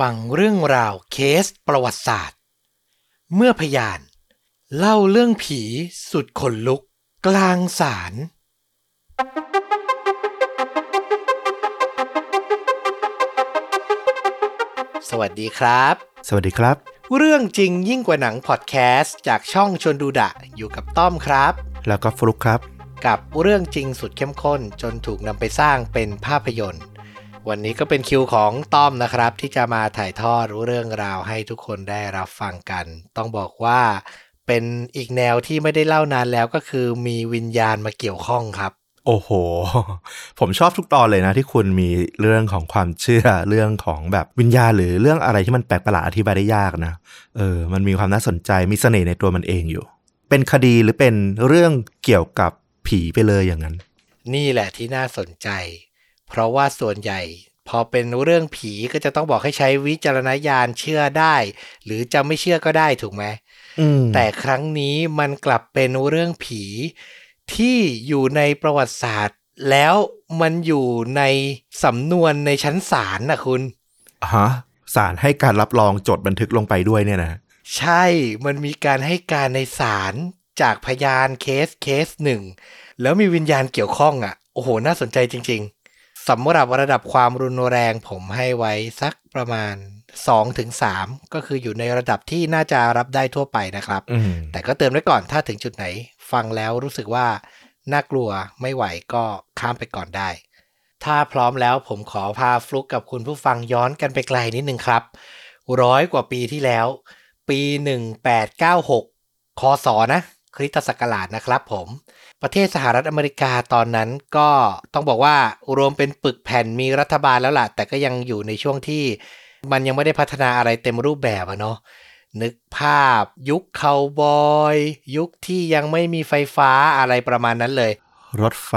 ฟังเรื่องราวเคสประวัติศาสตร์ เมื่อพยาน เล่าเรื่องผีสุดขนลุกกลางศาลสวัสดีครับ สวัสดีครับ เรื่องจริงยิ่งกว่าหนังพอดแคสต์จากช่องชวนดูดะอยู่กับต้อมครับ แล้วก็ฟลุกครับ กับเรื่องจริงสุดเข้มข้นจนถูกนำไปสร้างเป็นภาพยนตร์ วันนี้ก็เป็นคิวของต้อมนะครับ ที่จะมาถ่ายทอดเรื่องราวให้ทุกคนได้รับฟังกัน ต้องบอกว่าเป็นอีกแนวที่ไม่ได้เล่านานแล้วก็คือมีวิญญาณมาเกี่ยวข้องครับ โอ้โห ผมชอบทุกตอนเลยนะ ที่คุณมีเรื่องของความเชื่อเรื่องของแบบวิญญาณหรือเรื่องอะไรที่มันแปลกประหลาดอธิบายได้ยากนะเออ มันมีความน่าสนใจมีเสน่ห์ในตัวมันเองอยู่ เป็นคดีหรือเป็นเรื่องเกี่ยวกับผีไปเลยอย่างนั้น นี่แหละที่น่าสนใจ เพราะว่าส่วนใหญ่ พอเป็นเรื่องผีก็จะต้องบอกให้ใช้วิจารณญาณเชื่อได้ หรือจะไม่เชื่อก็ได้ถูกไหมอืมแต่ครั้งนี้มันกลับเป็นเรื่องผี ที่อยู่ในประวัติศาสตร์ แล้วมันอยู่ในสำนวนในชั้นศาลนะคุณฮะศาลให้การรับรองจดบันทึกลงไปด้วยเนี่ยนะใช่มันมีการให้การในศาลจากพยานเคสเคสหนึ่ง แล้วมีวิญญาณเกี่ยวข้องอะ โอ้โห น่าสนใจจริง ๆ สำหรับระดับความรุนแรงผมให้ไว้สักประมาณ 2-3 ก็คืออยู่ในระดับที่น่าจะรับได้ทั่วไปนะครับอืมแต่ก็เตือนไว้ก่อนถ้าถึงจุดไหน ฟังแล้วรู้สึกว่าน่ากลัวไม่ไหวก็ข้ามไปก่อนได้ ถ้าพร้อมแล้วผมขอพาฟลุกกับคุณผู้ฟังย้อนกันไปไกลนิดนึงครับ ร้อยกว่าปีที่แล้ว ปี 1896 คศนะ คริสตศักราชนะครับผม ประเทศสหรัฐอเมริกาตอนนั้นก็ต้องบอกว่ารวมเป็นปึกแผ่นมีรัฐบาลแล้วล่ะ แต่ก็ยังอยู่ในช่วงที่มันยังไม่ได้พัฒนาอะไรเต็มรูปแบบอะเนาะนึกภาพยุคเคาวบอย ยุคที่ยังไม่มีไฟฟ้าอะไรประมาณนั้นเลย รถไฟ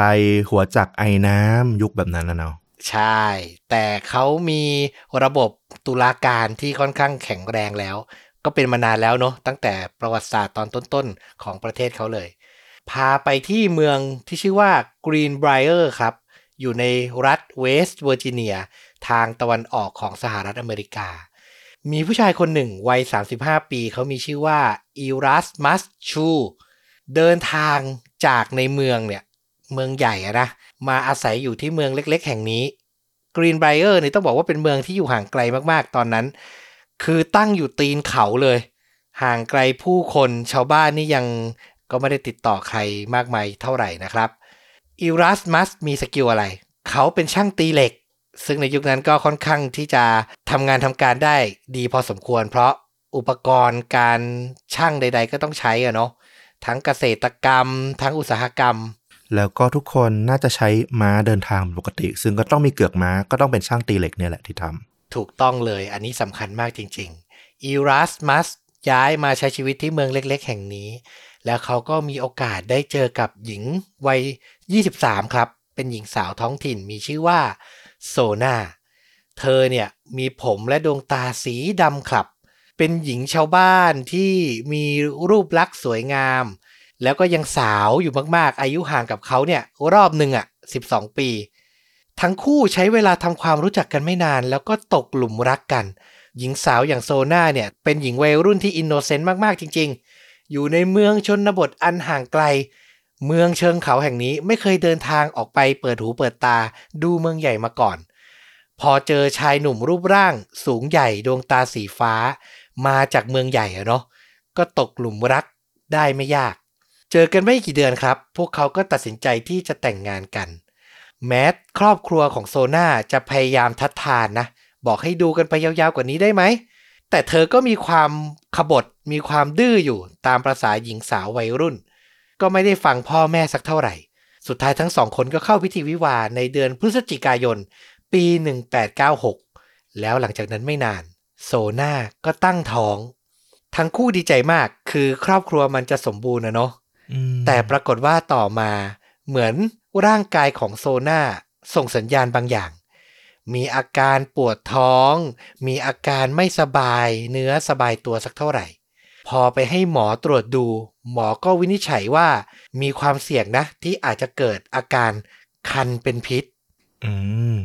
หัวจักรไอ้น้ำยุคแบบนั้นนะเนาะใช่ แต่เขามีระบบตุลาการที่ค่อนข้างแข็งแรงแล้ว ก็เป็นมานานแล้วเนาะตั้งแต่ประวัติศาสตร์ตอนต้นๆ ของประเทศเขาเลย พาไปที่เมืองที่ชื่อว่า Greenbrier ครับ อยู่ในรัฐเวสต์เวอร์จิเนีย ทางตะวันออกของสหรัฐอเมริกา มีผู้ชายคนหนึ่งวัย 35 ปี เขามีชื่อว่าอีรัสมัสชูเดินทางจากในเมืองเนี่ย เมืองใหญ่อะนะ มาอาศัยอยู่ที่เมืองเล็กๆ แห่งนี้ Greenbrier เนี่ยต้องบอกว่าเป็นเมืองที่อยู่ห่างไกลมากๆ ตอนนั้น คือตั้งอยู่ตีนเขาเลย ห่างไกลผู้คนชาวบ้านนี่ยัง ก็ไม่ได้ติดต่อใครมากมายเท่าไหร่นะครับอีรัสมัสมี skill อะไร เขาเป็นช่างตีเหล็ก ซึ่งในยุคนั้นก็ค่อนข้างที่จะทำงานทำการได้ดีพอสมควร เพราะอุปกรณ์การช่างใด ๆ ก็ต้องใช้อะเนาะทั้งเกษตรกรรม ทั้งอุตสาหกรรม แล้วก็ทุกคนน่าจะใช้ม้าเดินทางปกติ ซึ่งก็ต้องมีเกือกม้าก็ต้องเป็นช่างตีเหล็กเนี่ยแหละที่ทำถูกต้องเลยอันนี้สำคัญมากจริงๆอีรัสมัสย้ายมาใช้ชีวิตที่เมืองเล็ก ๆ แห่งนี้ แล้วเขาก็มีโอกาสได้เจอกับหญิงวัย 23 ครับ เป็นหญิงสาวท้องถิ่นมีชื่อว่าโซนาเธอเนี่ยมีผมและดวงตาสีดำคลับ เป็นหญิงชาวบ้านที่มีรูปลักษณ์สวยงาม แล้วก็ยังสาวอยู่มากๆ อายุห่างกับเขาเนี่ยรอบหนึ่งอะ 12 ปี ทั้งคู่ใช้เวลาทำความรู้จักกันไม่นาน แล้วก็ตกหลุมรักกัน หญิงสาวอย่างโซนาเนี่ยเป็นหญิงวัยรุ่นที่อินโนเซนต์มากๆจริงๆ อยู่ในเมืองชนบทอันห่างไกล เมืองเชิงเขาแห่งนี้ไม่เคยเดินทางออกไปเปิดหูเปิดตาดูเมืองใหญ่มาก่อน พอเจอชายหนุ่มรูปร่าง สูงใหญ่ดวงตาสีฟ้า มาจากเมืองใหญ่เนาะก็ตกหลุมรักได้ไม่ยาก เจอกันไม่กี่เดือนครับ พวกเขาก็ตัดสินใจที่จะแต่งงานกัน แม้ครอบครัวของโซนาจะพยายามทัดทานนะ บอกให้ดูกันไปยาวๆกว่านี้ได้ไหม แต่เธอก็มีความขบฏมีความดื้ออยู่ตามประษาหญิงสาววัยรุ่น ก็ไม่ได้ฟังพ่อแม่สักเท่าไหร่ สุดท้ายทั้งสองคนก็เข้าพิธีวิวาห์ในเดือนพฤศจิกายน ปี 1896 แล้วหลังจากนั้นไม่นาน โซนาก็ตั้งท้อง ทั้งคู่ดีใจมากคือครอบครัวมันจะสมบูรณ์นะเนาะอืมแต่ปรากฏว่าต่อมาเหมือนร่างกายของโซนาส่งสัญญาณบางอย่าง มีอาการปวดท้อง มีอาการไม่สบาย เนื้อสบายตัวสักเท่าไหร่ พอไปให้หมอตรวจดู หมอก็วินิจฉัยว่า มีความเสี่ยงนะ ที่อาจจะเกิดอาการคันเป็นพิษ อืม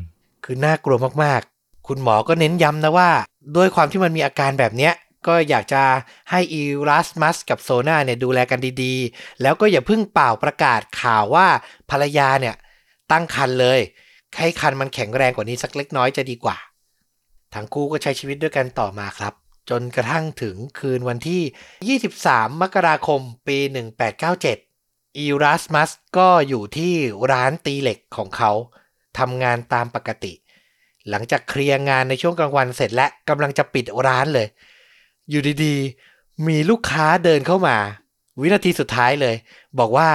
คือน่ากลัวมากๆ คุณหมอก็เน้นย้ำนะว่า ด้วยความที่มันมีอาการแบบเนี้ย ก็อยากจะให้อีรัสมัสกับโซนาเนี่ยดูแลกันดีๆ แล้วก็อย่าเพิ่งเป่าประกาศข่าวว่าภรรยาเนี่ยตั้งครรภ์เลย ให้ครรภ์มันแข็งแรงกว่านี้สักเล็กน้อยจะดีกว่า ทั้งคู่ก็ใช้ชีวิตด้วยกันต่อมาครับ จนกระทั่งถึงคืนวันที่ 23 มกราคมปี 1897 อีรัสมัสก็อยู่ที่ร้านตีเหล็กของเขาทำงานตามปกติ หลังจากเคลียร์งานในช่วงกลางวันเสร็จและกำลังจะปิดร้านเลย อยู่ดีๆ มีลูกค้าเดินเข้ามา วินาทีสุดท้ายเลย บอกว่า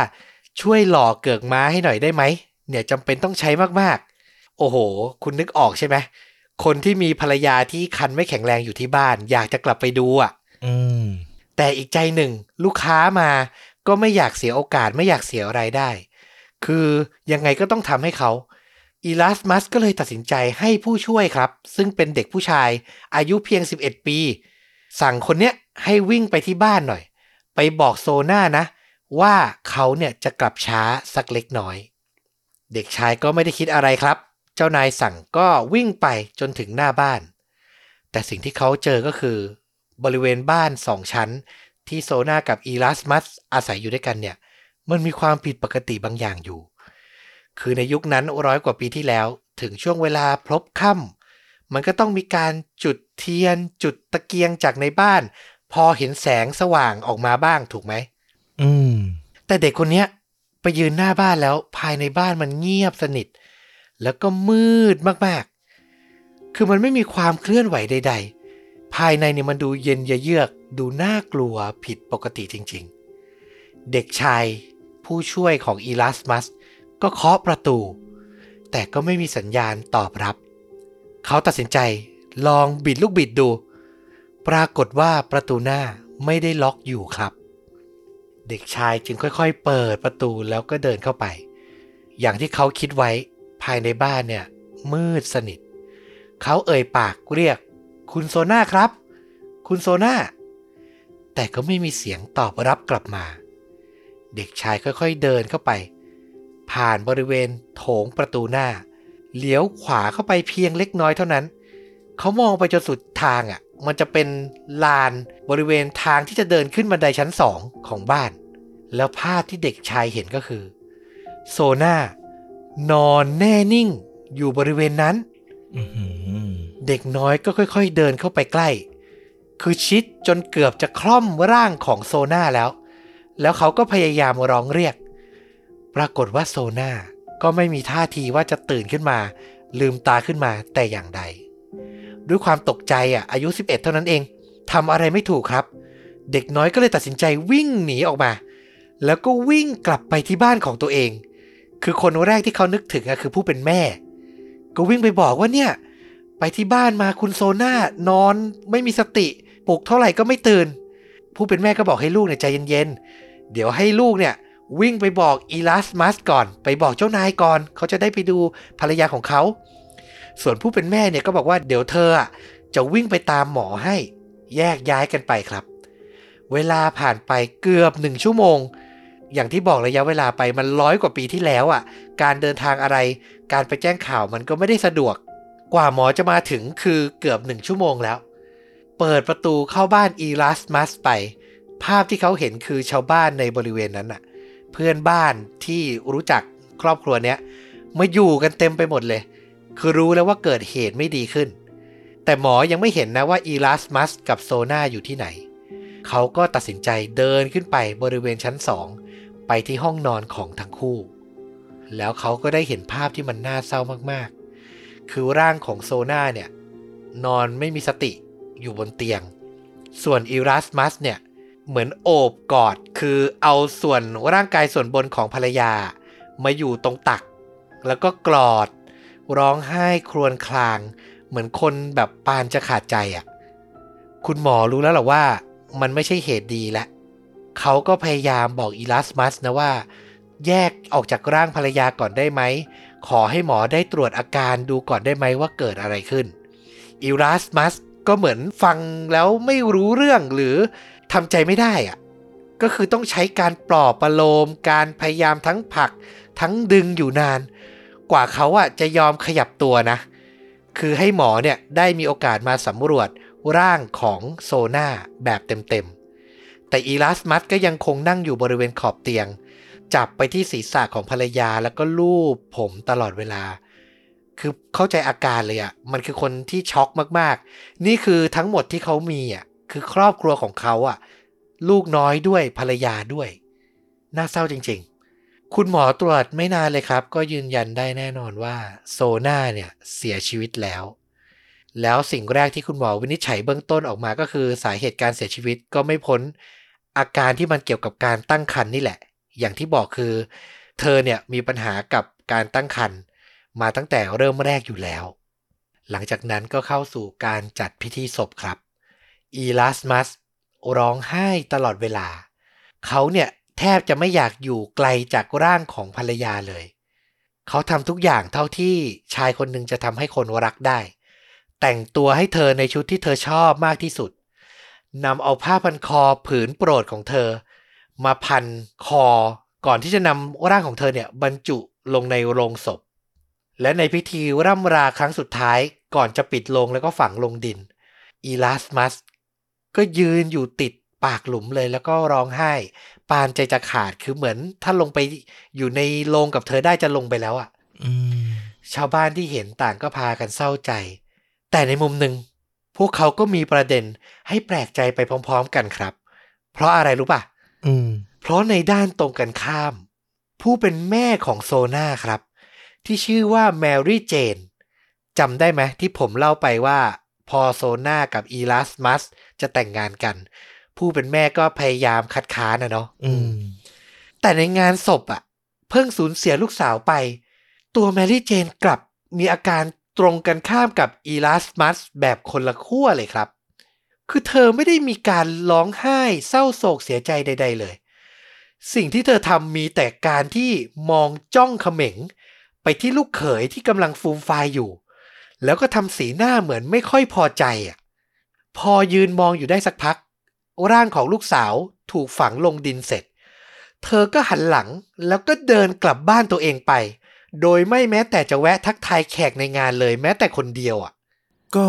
ช่วยหล่อเกือกม้าให้หน่อยได้ไหม เนี่ยจำเป็นต้องใช้มากๆ โอ้โห คุณนึกออกใช่ไหมคนที่มีภรรยาที่คันไม่แข็งแรงอยู่ที่บ้าน อยากจะกลับไปดูอะอืมแต่อีกใจหนึ่ง ลูกค้ามาก็ไม่อยากเสียโอกาสไม่อยากเสียรายได้ คือยังไงก็ต้องทำให้เขาอีลัสมัสก็เลยตัดสินใจให้ผู้ช่วยครับ ซึ่งเป็นเด็กผู้ชายอายุเพียง 11 ปี สั่งคนเนี้ยให้วิ่งไปที่บ้านหน่อย ไปบอกโซน่านะ ว่าเขาเนี่ยจะกลับช้าสักเล็กน้อย เด็กชายก็ไม่ได้คิดอะไรครับ เจ้านายสั่งก็วิ่งไปจนถึงหน้าบ้าน แต่สิ่งที่เขาเจอก็คือบริเวณบ้านสองชั้น ที่โซนากับอีลัสมัสอาศัยอยู่ด้วยกันเนี่ย มันมีความผิดปกติบางอย่างอยู่ คือในยุคนั้นร้อยกว่าปีที่แล้ว ถึงช่วงเวลาพลบค่ำมันก็ต้องมีการจุดเทียน จุดตะเกียงจากในบ้าน พอเห็นแสงสว่างออกมาบ้างถูกไหมอืม แต่เด็กคนเนี้ย ไปยืนหน้าบ้านแล้วภายในบ้านมันเงียบสนิท แล้วก็มืดมากๆ คือมันไม่มีความเคลื่อนไหวใด ๆ ภายในเนี่ยมันดูเย็นเยือก ดูน่ากลัวผิดปกติจริง ๆ เด็กชายผู้ช่วยของอีลัสมัสก็เคาะประตู แต่ก็ไม่มีสัญญาณตอบรับ เขาตัดสินใจลองบิดลูกบิดดู ปรากฏว่าประตูหน้าไม่ได้ล็อกอยู่ครับ เด็กชายจึงค่อยๆ เปิดประตูแล้วก็เดินเข้าไป อย่างที่เขาคิดไว้ภายในบ้านเนี่ย มืดสนิท เขาเอ่ยปากเรียก คุณโซน่าครับ คุณโซน่าแต่ก็ไม่มีเสียงตอบรับกลับมา เด็กชายค่อยๆเดินเข้าไป ผ่านบริเวณโถงประตูหน้าเลี้ยวขวาเข้าไปเพียงเล็กน้อยเท่านั้น เขามองไปจนสุดทางอะ มันจะเป็นลานบริเวณทางที่จะเดินขึ้นบันไดชั้นสองของบ้าน แล้วภาพที่เด็กชายเห็นก็คือ โซน่านอนแน่นิ่งอยู่บริเวณนั้นอืมเด็กน้อยก็ค่อย ๆ เดินเข้าไปใกล้ คือชิดจนเกือบจะคล่อมร่างของโซน่าแล้ว แล้วเขาก็พยายามร้องเรียก ปรากฏว่าโซน่าก็ไม่มีท่าทีว่าจะตื่นขึ้นมา ลืมตาขึ้นมาแต่อย่างใด ด้วยความตกใจอะอายุ 11 เท่านั้นเองทำอะไรไม่ถูกครับ เด็กน้อยก็เลยตัดสินใจวิ่งหนีออกมา แล้วก็วิ่งกลับไปที่บ้านของตัวเอง คือคนแรกที่เขานึกถึงอะคือผู้เป็นแม่ ก็วิ่งไปบอกว่าเนี่ย ไปที่บ้านมาคุณโซน่านอนไม่มีสติปลุกเท่าไหร่ก็ไม่ตื่น ผู้เป็นแม่ก็บอกให้ลูกเนี่ยใจเย็นๆเดี๋ยวให้ลูกเนี่ยวิ่งไปบอกอีลัสมัสก่อน ไปบอกเจ้านายก่อน เขาจะได้ไปดูภรรยาของเขา ส่วนผู้เป็นแม่เนี่ยก็บอกว่าเดี๋ยวเธอจะวิ่งไปตามหมอให้แยกย้ายกันไปครับ เวลาผ่านไปเกือบหนึ่งชั่วโมง อย่างที่บอกระยะเวลาไปมันร้อยกว่าปีที่แล้วอะ การเดินทางอะไร การไปแจ้งข่าวมันก็ไม่ได้สะดวก กว่าหมอจะมาถึงคือเกือบหนึ่งชั่วโมงแล้ว เปิดประตูเข้าบ้านอีลัสมัสไป ภาพที่เขาเห็นคือชาวบ้านในบริเวณนั้นน่ะ เพื่อนบ้านที่รู้จักครอบครัวเนี้ยมาอยู่กันเต็มไปหมดเลย คือรู้แล้วว่าเกิดเหตุไม่ดีขึ้น แต่หมอยังไม่เห็นนะว่าอีลัสมัสกับโซนาอยู่ที่ไหน เขาก็ตัดสินใจเดินขึ้นไปบริเวณชั้นสองไปที่ห้องนอนของทั้งคู่ แล้วเขาก็ได้เห็นภาพที่มันน่าเศร้ามากๆ คือร่างของโซนาเนี่ย นอนไม่มีสติอยู่บนเตียง ส่วนอีรัสมัสเนี่ย เหมือนโอบกอด คือเอาส่วนร่างกายส่วนบนของภรรยา มาอยู่ตรงตัก แล้วก็กรอด ร้องไห้ครวญคราง เหมือนคนแบบปานจะขาดใจอะ่ะ คุณหมอรู้แล้วหรอว่ามันไม่ใช่เหตุดีแล้วเขาก็พยายามบอกอีลัสมัสนะว่า แยกออกจากร่างภรรยาก่อนได้ไหม ขอให้หมอได้ตรวจอาการดูก่อนได้ไหมว่าเกิดอะไรขึ้น อีลัสมัสก็เหมือนฟังแล้วไม่รู้เรื่องหรือทำใจไม่ได้อะก็คือต้องใช้การปลอบประโลม การพยายามทั้งผลัก ทั้งดึงอยู่นาน กว่าเขาอะจะยอมขยับตัวนะ คือให้หมอเนี่ยได้มีโอกาสมาสำรวจร่างของโซนาแบบเต็มๆ แต่อีลัสมัสก็ยังคงนั่งอยู่บริเวณขอบเตียง จับไปที่ศีรษะของภรรยาแล้วก็ลูบผมตลอดเวลา คือเข้าใจอาการเลยอะ่ะมันคือคนที่ช็อกมากๆ นี่คือทั้งหมดที่เขามีอะคือครอบครัวของเขาอะลูกน้อยด้วยภรรยาด้วย น่าเศร้าจริงๆ คุณหมอตรวจไม่นานเลยครับ ก็ยืนยันได้แน่นอนว่าโซนาเนี่ยเสียชีวิตแล้ว แล้วสิ่งแรกที่คุณหมอวินิจฉัยเบื้องต้นออกมาก็คือสาเหตุการเสียชีวิตก็ไม่พ้น อาการที่มันเกี่ยวกับการตั้งครรภ์นี่แหละ อย่างที่บอกคือ เธอเนี่ยมีปัญหากับการตั้งครรภ์มาตั้งแต่เริ่มแรกอยู่แล้ว หลังจากนั้นก็เข้าสู่การจัดพิธีศพครับอีลัสมัสร้องไห้ตลอดเวลา เขาเนี่ย แทบจะไม่อยากอยู่ไกลจากร่างของภรรยาเลย เขาทำทุกอย่างเท่าที่ชายคนหนึ่งจะทำให้คนรักได้ แต่งตัวให้เธอในชุดที่เธอชอบมากที่สุดนำเอาผ้าพันคอผืนโปรดของเธอ มาพันคอก่อนที่จะนำร่างของเธอเนี่ยบรรจุลงในโรงศพ และในพิธีร่ำราครั้งสุดท้ายก่อนจะปิดโลงแล้วก็ฝังลงดินอีลัสมัสก็ยืนอยู่ติด ปากหลุมเลยแล้วก็ร้องไห้ ปานใจจะขาดคือเหมือน ถ้าลงไปอยู่ในโรงกับเธอได้จะลงไปแล้วอะ่ะอืมชาวบ้านที่เห็นต่างก็พากันเศร้าใจ แต่ในมุมหนึ่งพวกเขาก็มีประเด็นให้แปลกใจไปพร้อม ๆ กันครับ เพราะอะไรรู้ป่ะอืมเพราะในด้านตรงกันข้าม ผู้เป็นแม่ของโซนาครับ ที่ชื่อว่าแมรี่เจนจำได้ไหมที่ผมเล่าไปว่า พอโซนากับอีลัสมัสจะแต่งงานกัน ผู้เป็นแม่ก็พยายามคัดค้านนะเนาะอืมแต่ในงานศพอะเพิ่งสูญเสียลูกสาวไป ตัวแมรี่เจนกลับมีอาการตรงกันข้ามกับอีลัสมัสแบบคนละขั้วเลยครับ คือเธอไม่ได้มีการร้องไห้เศร้าโศกเสียใจใด ๆ เลย สิ่งที่เธอทำมีแต่การที่มองจ้องเขม็ง ไปที่ลูกเขยที่กำลังฟูมฟายอยู่ แล้วก็ทำสีหน้าเหมือนไม่ค่อยพอใจอะ พอยืนมองอยู่ได้สักพัก ร่างของลูกสาวถูกฝังลงดินเสร็จ เธอก็หันหลังแล้วก็เดินกลับบ้านตัวเองไป โดยไม่แม้แต่จะแวะทักทายแขกในงานเลยแม้แต่คนเดียวอะ ก็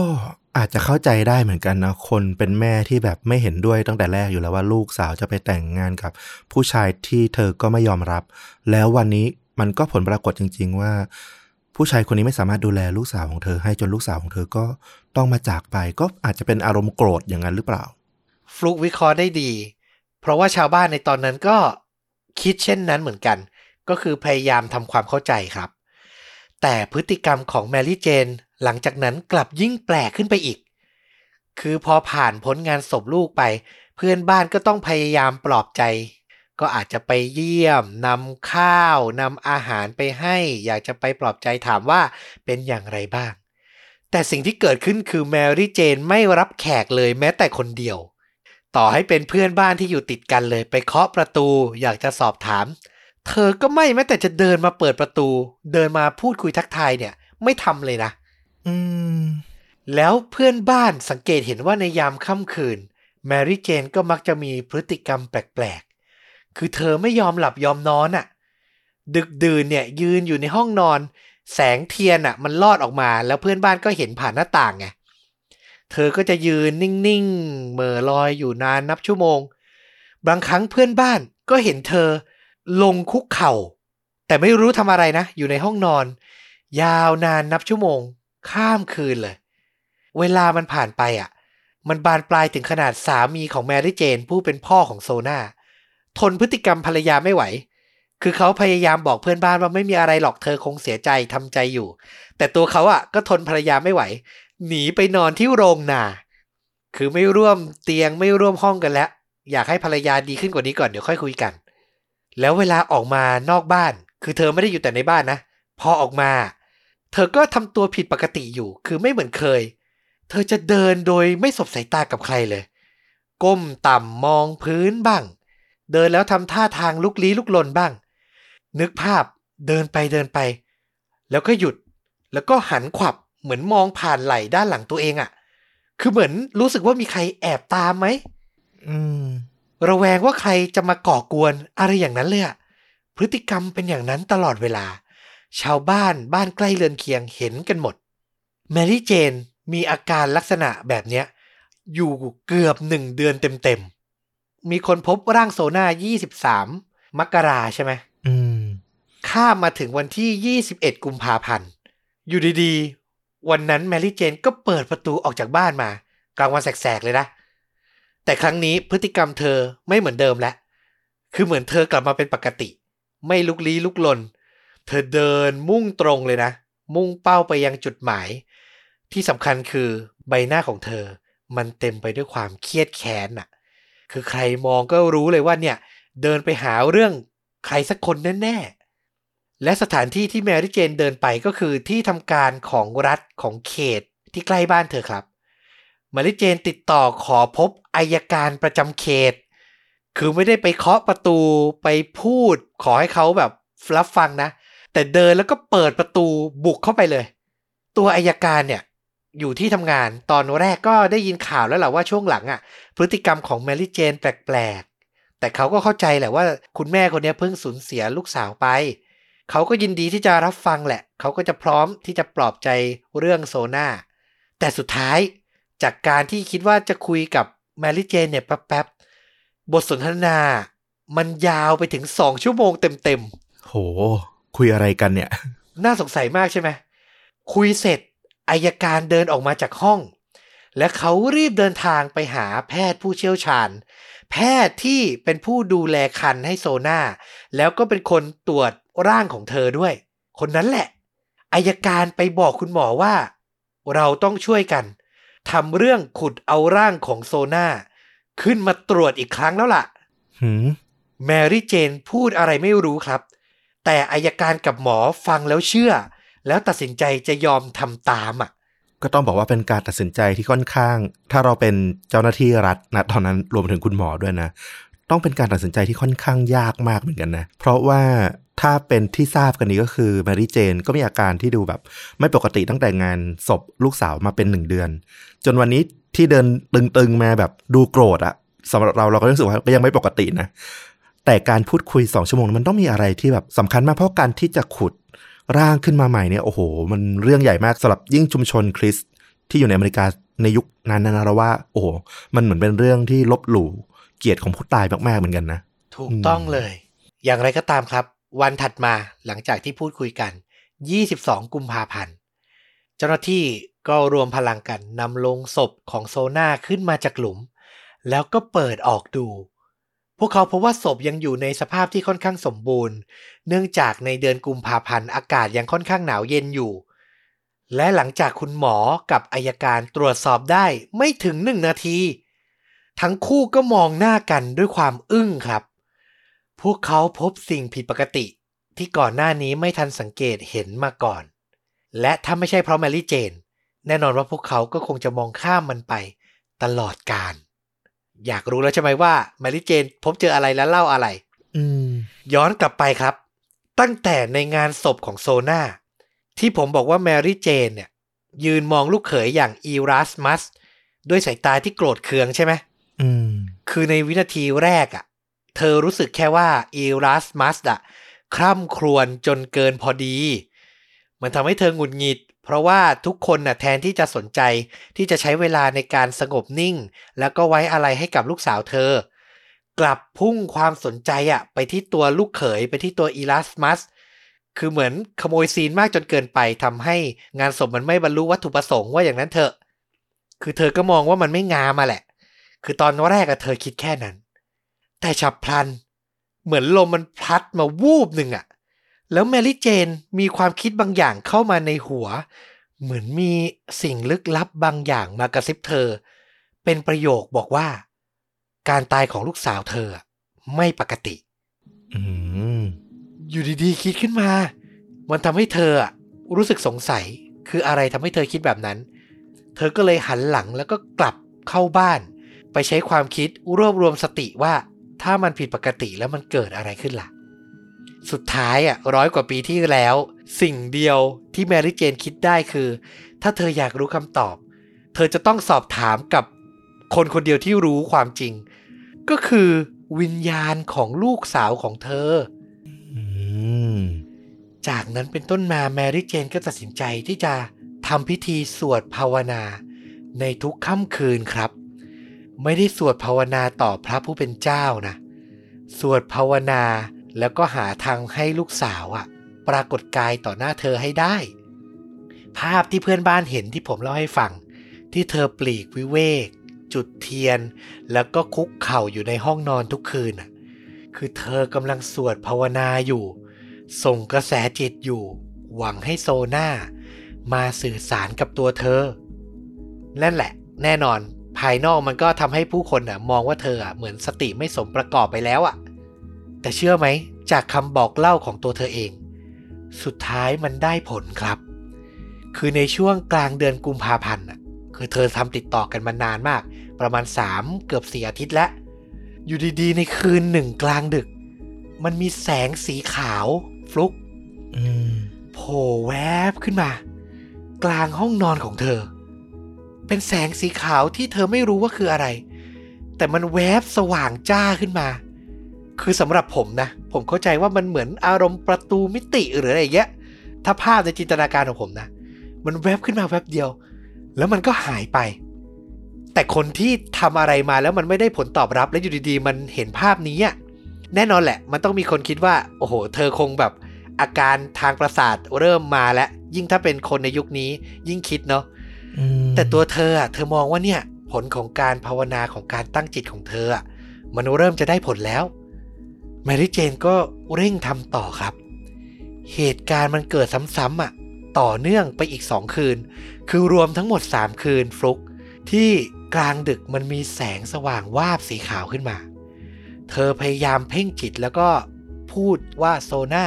อาจจะเข้าใจได้เหมือนกันนะ คนเป็นแม่ที่แบบไม่เห็นด้วยตั้งแต่แรกอยู่แล้วว่าลูกสาวจะไปแต่งงานกับ ผู้ชายที่เธอก็ไม่ยอมรับ แล้ววันนี้มันก็ผลปรากฏจริง ๆ ว่า ผู้ชายคนนี้ไม่สามารถดูแลลูกสาวของเธอให้จนลูกสาวของเธอก็ต้องมาจากไป ก็อาจจะเป็นอารมณ์โกรธอย่างนั้นหรือเปล่า ฟลุกวิเคราะห์ได้ดี เพราะว่าชาวบ้านในตอนนั้นก็คิดเช่นนั้นเหมือนกัน ก็คือพยายามทำความเข้าใจครับ แต่พฤติกรรมของแมรี่เจน หลังจากนั้นกลับยิ่งแปลกขึ้นไปอีก คือพอผ่านพ้นงานศพลูกไป เพื่อนบ้านก็ต้องพยายามปลอบใจ ก็อาจจะไปเยี่ยมนำข้าวนำอาหารไปให้ อยากจะไปปลอบใจถามว่าเป็นอย่างไรบ้างแต่สิ่งที่เกิดขึ้นคือแมรี่เจนไม่รับแขกเลยแม้แต่คนเดียว ต่อให้เป็นเพื่อนบ้านที่อยู่ติดกันเลย ไปเคาะประตูอยากจะสอบถาม เธอก็ไม่แม้แต่จะเดินมาเปิดประตู เดินมาพูดคุยทักทายเนี่ย ไม่ทำเลยนะ อืม แล้วเพื่อนบ้านสังเกตเห็นว่าในยามค่ำคืน แมรี่เจนก็มักจะมีพฤติกรรมแปลกๆ คือเธอไม่ยอมหลับยอมนอนอะ่ะ ดึกดื่นเนี่ยยืนอยู่ในห้องนอน แสงเทียนอะ่ะ มันลอดออกมาแล้วเพื่อนบ้านก็เห็นผ่านหน้าต่างไง เธอก็จะยืนนิ่งๆเหม่อลอยอยู่นานนับชั่วโมง บางครั้งเพื่อนบ้านก็เห็นเธอลงคุกเข่า แต่ไม่รู้ทำอะไรนะ อยู่ในห้องนอน ยาวนานนับชั่วโมง ข้ามคืนเลย เวลามันผ่านไปอะ มันบานปลายถึงขนาดสามีของแมรี่เจน ผู้เป็นพ่อของโซนาทนพฤติกรรมภรรยาไม่ไหว คือเขาพยายามบอกเพื่อนบ้านว่าไม่มีอะไรหรอกเธอคงเสียใจทำใจอยู่ แต่ตัวเขาอะก็ทนภรรยาไม่ไหว หนีไปนอนที่โรงนาคือไม่ร่วมเตียงไม่ร่วมห้องกันแล้ว อยากให้ภรรยาดีขึ้นกว่านี้ก่อนเดี๋ยวค่อยคุยกัน แล้วเวลาออกมานอกบ้าน คือเธอไม่ได้อยู่แต่ในบ้านนะ พอออกมา เธอก็ทำตัวผิดปกติอยู่ คือไม่เหมือนเคย เธอจะเดินโดยไม่สบสายตากับใครเลย ก้มต่ำมองพื้นบ้าง เดินแล้วทำท่าทางลุกลี้ลุกลนบ้าง นึกภาพเดินไปเดินไป แล้วก็หยุด แล้วก็หันขวับ เหมือนมองผ่านไหล่ด้านหลังตัวเองอะ่ะ คือเหมือนรู้สึกว่ามีใครแอบตามไหมอืม ระแวงว่าใครจะมาก่อกวนอะไรอย่างนั้นเลยอะพฤติกรรมเป็นอย่างนั้นตลอดเวลา ชาวบ้านบ้านใกล้เรือนเคียงเห็นกันหมด แมรี่เจนมีอาการลักษณะแบบเนี้ย อยู่เกือบหนึ่งเดือนเต็มๆ มีคนพบร่างโซน่า 23 มกราใช่ไหมอืม ข้ามมาถึงวันที่ 21 กุมภาพันธ์ อยู่ดีๆ วันนั้นแมรี่เจนก็เปิดประตูออกจากบ้านมา กลางวันแสกๆเลยนะ แต่ครั้งนี้พฤติกรรมเธอไม่เหมือนเดิมแล้ว คือเหมือนเธอกลับมาเป็นปกติ ไม่ลุกลี้ลุกลน เธอเดินมุ่งตรงเลยนะ มุ่งเป้าไปยังจุดหมาย ที่สำคัญคือใบหน้าของเธอ มันเต็มไปด้วยความเครียดแค้นน่ะ คือใครมองก็รู้เลยว่าเนี่ย เดินไปหาเรื่องใครสักคนแน่ๆ และสถานที่ที่แมรี่เจนเดินไปก็คือที่ทำการของรัฐของเขตที่ใกล้บ้านเธอครับแมรี่เจนติดต่อขอพบอายการประจำเขต คือไม่ได้ไปเคาะประตูไปพูดขอให้เขาแบบรับฟังนะ แต่เดินแล้วก็เปิดประตูบุกเข้าไปเลย ตัวอายการเนี่ยอยู่ที่ทำงานตอนแรกก็ได้ยินข่าวแล้วแหละว่าช่วงหลังอะ่ะ พฤติกรรมของแมรี่เจนแปลกๆ แต่เขาก็เข้าใจแหละว่าคุณแม่คนนี้เพิ่งสูญเสียลูกสาวไป เขาก็ยินดีที่จะรับฟังแหละ เขาก็จะพร้อมที่จะปลอบใจเรื่องโซนาแต่สุดท้ายจากการที่คิดว่าจะคุยกับแมรี่เจนเนี่ยแป๊บๆ บทสนทนา มันยาวไปถึงสองชั่วโมงเต็มๆ โห คุยอะไรกันเนี่ย น่าสงสัยมากใช่ไหม คุยเสร็จอายการเดินออกมาจากห้อง และเขารีบเดินทางไปหาแพทย์ผู้เชี่ยวชาญ แพทย์ที่เป็นผู้ดูแลคันให้โซนาแล้วก็เป็นคนตรวจ ร่างของเธอด้วย คนนั้นแหละอายการไปบอกคุณหมอว่า เราต้องช่วยกันทำเรื่องขุดเอาร่างของโซนาขึ้นมาตรวจอีกครั้งแล้วล่ะ หืมแมรี่เจนพูดอะไรไม่รู้ครับ แต่อายการกับหมอฟังแล้วเชื่อ แล้วตัดสินใจจะยอมทำตามอะ ก็ต้องบอกว่าเป็นการตัดสินใจที่ค่อนข้าง ถ้าเราเป็นเจ้าหน้าที่รัฐนะตอนนั้นรวมถึงคุณหมอด้วยนะ ต้องเป็นการตัดสินใจที่ค่อนข้างยากมากเหมือนกันนะ เพราะว่า ถ้าเป็นที่ทราบกันนี้ก็คือแมรี่เจนก็มีอาการที่ดูแบบ ไม่ปกติตั้งแต่งานศพลูกสาวมาเป็นหนึ่งเดือน จนวันนี้ที่เดินตึงๆมาแบบดูโกรธอะสำหรับเราเราก็รู้สึกว่าก็ยังไม่ปกตินะ แต่การพูดคุยสองชั่วโมงมันต้องมีอะไรที่แบบสำคัญมากเพราะการที่จะขุดร่างขึ้นมาใหม่เนี่ยโอ้โห มันเรื่องใหญ่มากสำหรับยิ่งชุมชนคริสที่อยู่ในอเมริกาในยุคนั้นนะเราว่า โอ้โหมันเหมือนเป็นเรื่องที่ลบหลู่เกียรติของผู้ตายมากๆเหมือนกันนะถูกต้องเลย อย่างไรก็ตามครับ วันถัดมาหลังจากที่พูดคุยกัน 22 กุมภาพันธ์ เจ้าหน้าที่ก็รวมพลังกันนำลงศพของโซนาขึ้นมาจากหลุม แล้วก็เปิดออกดู พวกเขาพบว่าศพยังอยู่ในสภาพที่ค่อนข้างสมบูรณ์ เนื่องจากในเดือนกุมภาพันธ์อากาศยังค่อนข้างหนาวเย็นอยู่ และหลังจากคุณหมอกับอายการตรวจสอบได้ไม่ถึงหนึ่งนาที ทั้งคู่ก็มองหน้ากันด้วยความอึ้งครับ พวกเขาพบสิ่งผิดปกติ ที่ก่อนหน้านี้ไม่ทันสังเกตเห็นมาก่อน และถ้าไม่ใช่เพราะแมรี่เจน แน่นอนว่าพวกเขาก็คงจะมองข้ามมันไปตลอดการ อยากรู้แล้วใช่ไหมว่าแมรี่เจน พบเจออะไรและเล่าอะไรอืมย้อนกลับไปครับ ตั้งแต่ในงานศพของโซนาที่ผมบอกว่าแมรี่เจนเนี่ย ยืนมองลูกเขยอย่างอีรัสมัสด้วยสายตาที่โกรธเคืองใช่ไหมอืมคือในวินาทีแรกอะ่ะ เธอรู้สึกแค่ว่าอีรัสมัสอะคร่ำครวญจนเกินพอดี มันทำให้เธอหงุดหงิด เพราะว่าทุกคนน่ะแทนที่จะสนใจที่จะใช้เวลาในการสงบนิ่ง แล้วก็ไว้อะไรให้กับลูกสาวเธอ กลับพุ่งความสนใจอะไปที่ตัวลูกเขยไปที่ตัวอีรัสมัสคือเหมือนขโมยซีนมากจนเกินไปทำให้งานศพมันไม่บรรลุวัตถุประสงค์ว่าอย่างนั้นเถอะ คือเธอก็มองว่ามันไม่งามมาแหละ คือตอนแรกอะเธอคิดแค่นั้น แต่ฉับพลัน เหมือนลมมันพัดมาวูบหนึ่งอะแล้วแมรี่เจนมีความคิดบางอย่างเข้ามาในหัว เหมือนมีสิ่งลึกลับบางอย่างมากระซิบเธอ เป็นประโยคบอกว่า การตายของลูกสาวเธอไม่ปกติอืมอยู่ดีๆ คิดขึ้นมา มันทำให้เธออะรู้สึกสงสัย คืออะไรทำให้เธอคิดแบบนั้น เธอก็เลยหันหลังแล้วก็กลับเข้าบ้าน ไปใช้ความคิดรวบรวมสติว่า ถ้ามันผิดปกติแล้วมันเกิดอะไรขึ้นล่ะ สุดท้ายอะร้อยกว่าปีที่แล้ว สิ่งเดียวที่แมรี่เจนคิดได้คือ ถ้าเธออยากรู้คำตอบ เธอจะต้องสอบถามกับคนคนเดียวที่รู้ความจริง ก็คือวิญญาณของลูกสาวของเธออืมจากนั้นเป็นต้นมาแมรี่เจนก็ตัดสินใจที่จะทำพิธีสวดภาวนา ในทุกค่ำคืนครับ ไม่ได้สวดภาวนาต่อพระผู้เป็นเจ้านะสวดภาวนาแล้วก็หาทางให้ลูกสาวอะปรากฏกายต่อหน้าเธอให้ได้ ภาพที่เพื่อนบ้านเห็นที่ผมเล่าให้ฟัง ที่เธอปลีกวิเวก จุดเทียน แล้วก็คุกเข่าอยู่ในห้องนอนทุกคืนน่ะคือเธอกำลังสวดภาวนาอยู่ ส่งกระแสจิตอยู่ หวังให้โซน่ามาสื่อสารกับตัวเธอ นั่นแหละ แน่นอน ภายนอกมันก็ทำให้ผู้คนน่ะมองว่าเธออะเหมือนสติไม่สมประกอบไปแล้วอะ แต่เชื่อไหมจากคำบอกเล่าของตัวเธอเอง สุดท้ายมันได้ผลครับ คือในช่วงกลางเดือนกุมภาพันธ์น่ะคือเธอทำติดต่อกันมานานมาก ประมาณ 3 เกือบสี่อาทิตย์แล้ว อยู่ดีๆ ในคืนหนึ่งกลางดึก มันมีแสงสีขาวฟลุกอืมโผล่แวบขึ้นมา กลางห้องนอนของเธอ เป็นแสงสีขาวที่เธอไม่รู้ว่าคืออะไร แต่มันแวบสว่างจ้าขึ้นมา คือสำหรับผมนะ ผมเข้าใจว่ามันเหมือนอารมณ์ประตูมิติหรืออะไรเงี้ย ถ้าภาพในจินตนาการของผมนะ มันแวบขึ้นมาแวบเดียว แล้วมันก็หายไป แต่คนที่ทำอะไรมาแล้วมันไม่ได้ผลตอบรับแล้วอยู่ดีๆ มันเห็นภาพนี้อะแน่นอนแหละ มันต้องมีคนคิดว่า โอ้โห เธอคงแบบอาการทางประสาทเริ่มมาแล้ว ยิ่งถ้าเป็นคนในยุคนี้ยิ่งคิดเนาะ แต่ตัวเธออะเธอมองว่าเนี่ย ผลของการภาวนาของการตั้งจิตของเธออะมันเริ่มจะได้ผลแล้วแมรี่เจนก็เร่งทำต่อครับ เหตุการณ์มันเกิดซ้ำๆอะต่อเนื่องไปอีกสองคืน คือรวมทั้งหมด 3 คืนฟลุก ที่กลางดึกมันมีแสงสว่างวาบสีขาวขึ้นมา เธอพยายามเพ่งจิตแล้วก็พูดว่าโซนา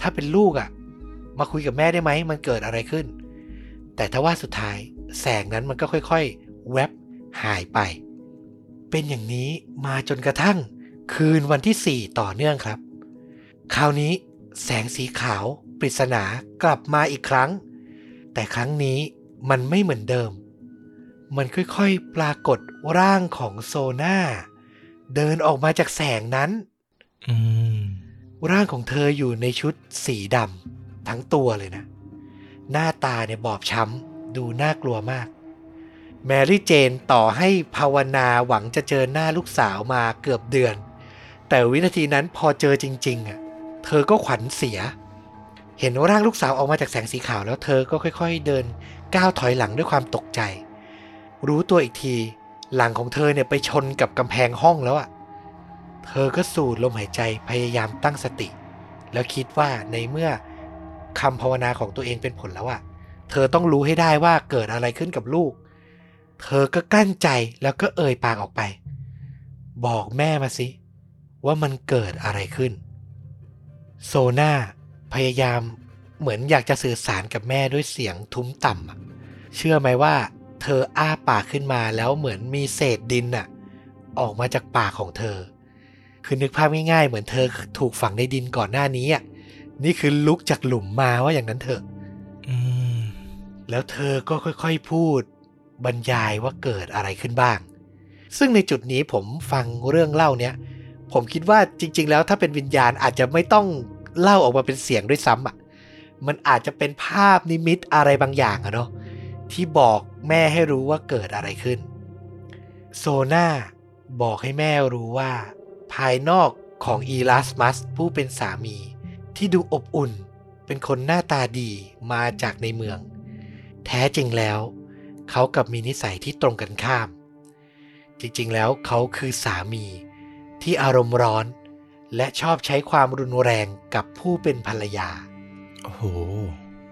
ถ้าเป็นลูกอะ มาคุยกับแม่ได้ไหม มันเกิดอะไรขึ้น แต่ถ้าว่าสุดท้าย แสงนั้นมันก็ค่อยๆ แวบหายไป เป็นอย่างนี้มาจนกระทั่งคืนวันที่ 4 ต่อเนื่องครับ คราวนี้แสงสีขาวปริศนากลับมาอีกครั้ง แต่ครั้งนี้มันไม่เหมือนเดิม มันค่อยๆ ปรากฏร่างของโซน่าเดินออกมาจากแสงนั้นอืมร่างของเธออยู่ในชุดสีดำทั้งตัวเลยนะ หน้าตาเนี่ยบอบช้ำ ดูน่ากลัวมาก แมรี่เจนต่อให้ภาวนาหวังจะเจอหน้าลูกสาวมาเกือบเดือน แต่วินาทีนั้นพอเจอจริงๆอะเธอก็ขวัญเสีย เห็นว่าร่างลูกสาวออกมาจากแสงสีขาวแล้วเธอก็ค่อย ๆ เดินก้าวถอยหลังด้วยความตกใจ รู้ตัวอีกทีหลังของเธอเนี่ยไปชนกับกำแพงห้องแล้วอะ เธอก็สูดลมหายใจพยายามตั้งสติ แล้วคิดว่าในเมื่อคำภาวนาของตัวเองเป็นผลแล้วอะ เธอต้องรู้ให้ได้ว่าเกิดอะไรขึ้นกับลูก เธอก็กั้นใจแล้วก็เอ่ยปากออกไป บอกแม่มาสิ ว่ามันเกิดอะไรขึ้น โซนาพยายามเหมือนอยากจะสื่อสารกับแม่ด้วยเสียงทุ้มต่ำเชื่อไหมว่า เธออ้าปากขึ้นมาแล้วเหมือนมีเศษดินอะออกมาจากปากของเธอ คือนึกภาพง่ายๆ เหมือนเธอถูกฝังในดินก่อนหน้านี้อะนี่คือลุกจากหลุมมาว่าอย่างนั้นเถอะ แล้วเธอก็ค่อยๆพูด บรรยายว่าเกิดอะไรขึ้นบ้าง ซึ่งในจุดนี้ผมฟังเรื่องเล่าเนี้ยผมคิดว่าจริง ๆ แล้วถ้าเป็นวิญญาณอาจจะไม่ต้องเล่าออกมาเป็นเสียงด้วยซ้ำอะ มันอาจจะเป็นภาพนิมิตอะไรบางอย่างอะเนาะที่บอกแม่ให้รู้ว่าเกิดอะไรขึ้น โซนาบอกให้แม่รู้ว่า ภายนอกของอีลาสมัสผู้เป็นสามี ที่ดูอบอุ่น เป็นคนหน้าตาดีมาจากในเมือง แท้จริงแล้ว เขากับมีนิสัยที่ตรงกันข้าม จริงๆ แล้วเขาคือสามีที่อารมณ์ร้อน และชอบใช้ความรุนแรงกับผู้เป็นภรรยา โอ้โห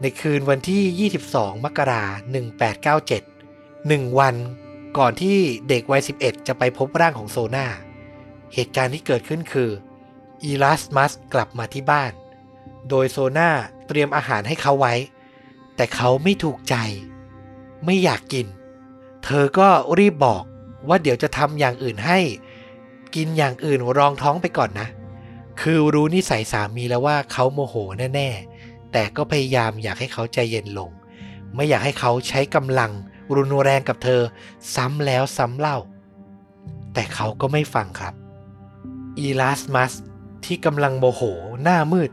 ในคืนวันที่ 22 มกราคม1897หนึ่งวันก่อนที่เด็กวัย 11 จะไปพบร่างของโซนาเหตุการณ์ที่เกิดขึ้นคืออีลาสมัสกลับมาที่บ้าน โดยโซนาเตรียมอาหารให้เขาไว้ แต่เขาไม่ถูกใจ ไม่อยากกิน เธอก็รีบบอกว่าเดี๋ยวจะทำอย่างอื่นให้ กินอย่างอื่นรองท้องไปก่อนนะ คือรู้นิสัยสามีแล้วว่าเขาโมโหแน่ๆ แต่ก็พยายามอยากให้เขาใจเย็นลง ไม่อยากให้เขาใช้กำลังรุนแรงกับเธอ ซ้ำแล้วซ้ำเล่า แต่เขาก็ไม่ฟังครับ อีลาสมัสที่กำลังโมโหหน้ามืด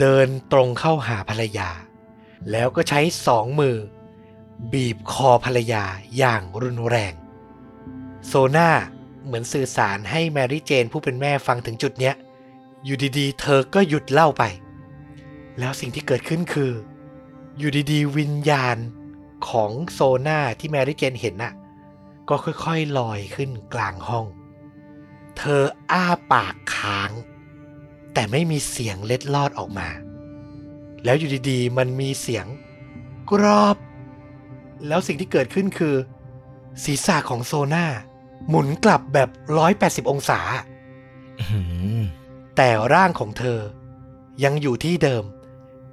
เดินตรงเข้าหาภรรยา แล้วก็ใช้สองมือ บีบคอภรรยาอย่างรุนแรง โซนาเหมือนสื่อสารให้แมรี่เจนผู้เป็นแม่ฟังถึงจุดเนี้ย อยู่ดีๆ เธอก็หยุดเล่าไป แล้วสิ่งที่เกิดขึ้นคือ อยู่ดีๆ วิญญาณของโซนาที่แมรี่เจนเห็นน่ะ ก็ค่อยๆลอยขึ้นกลางห้อง เธออ้าปากค้าง แต่ไม่มีเสียงเล็ดลอดออกมา แล้วอยู่ดีๆ มันมีเสียงกรอบ แล้วสิ่งที่เกิดขึ้นคือ ศีรษะของโซน่าหมุนกลับแบบ 180 องศาอื้อหือแต่ร่างของเธอ ยังอยู่ที่เดิม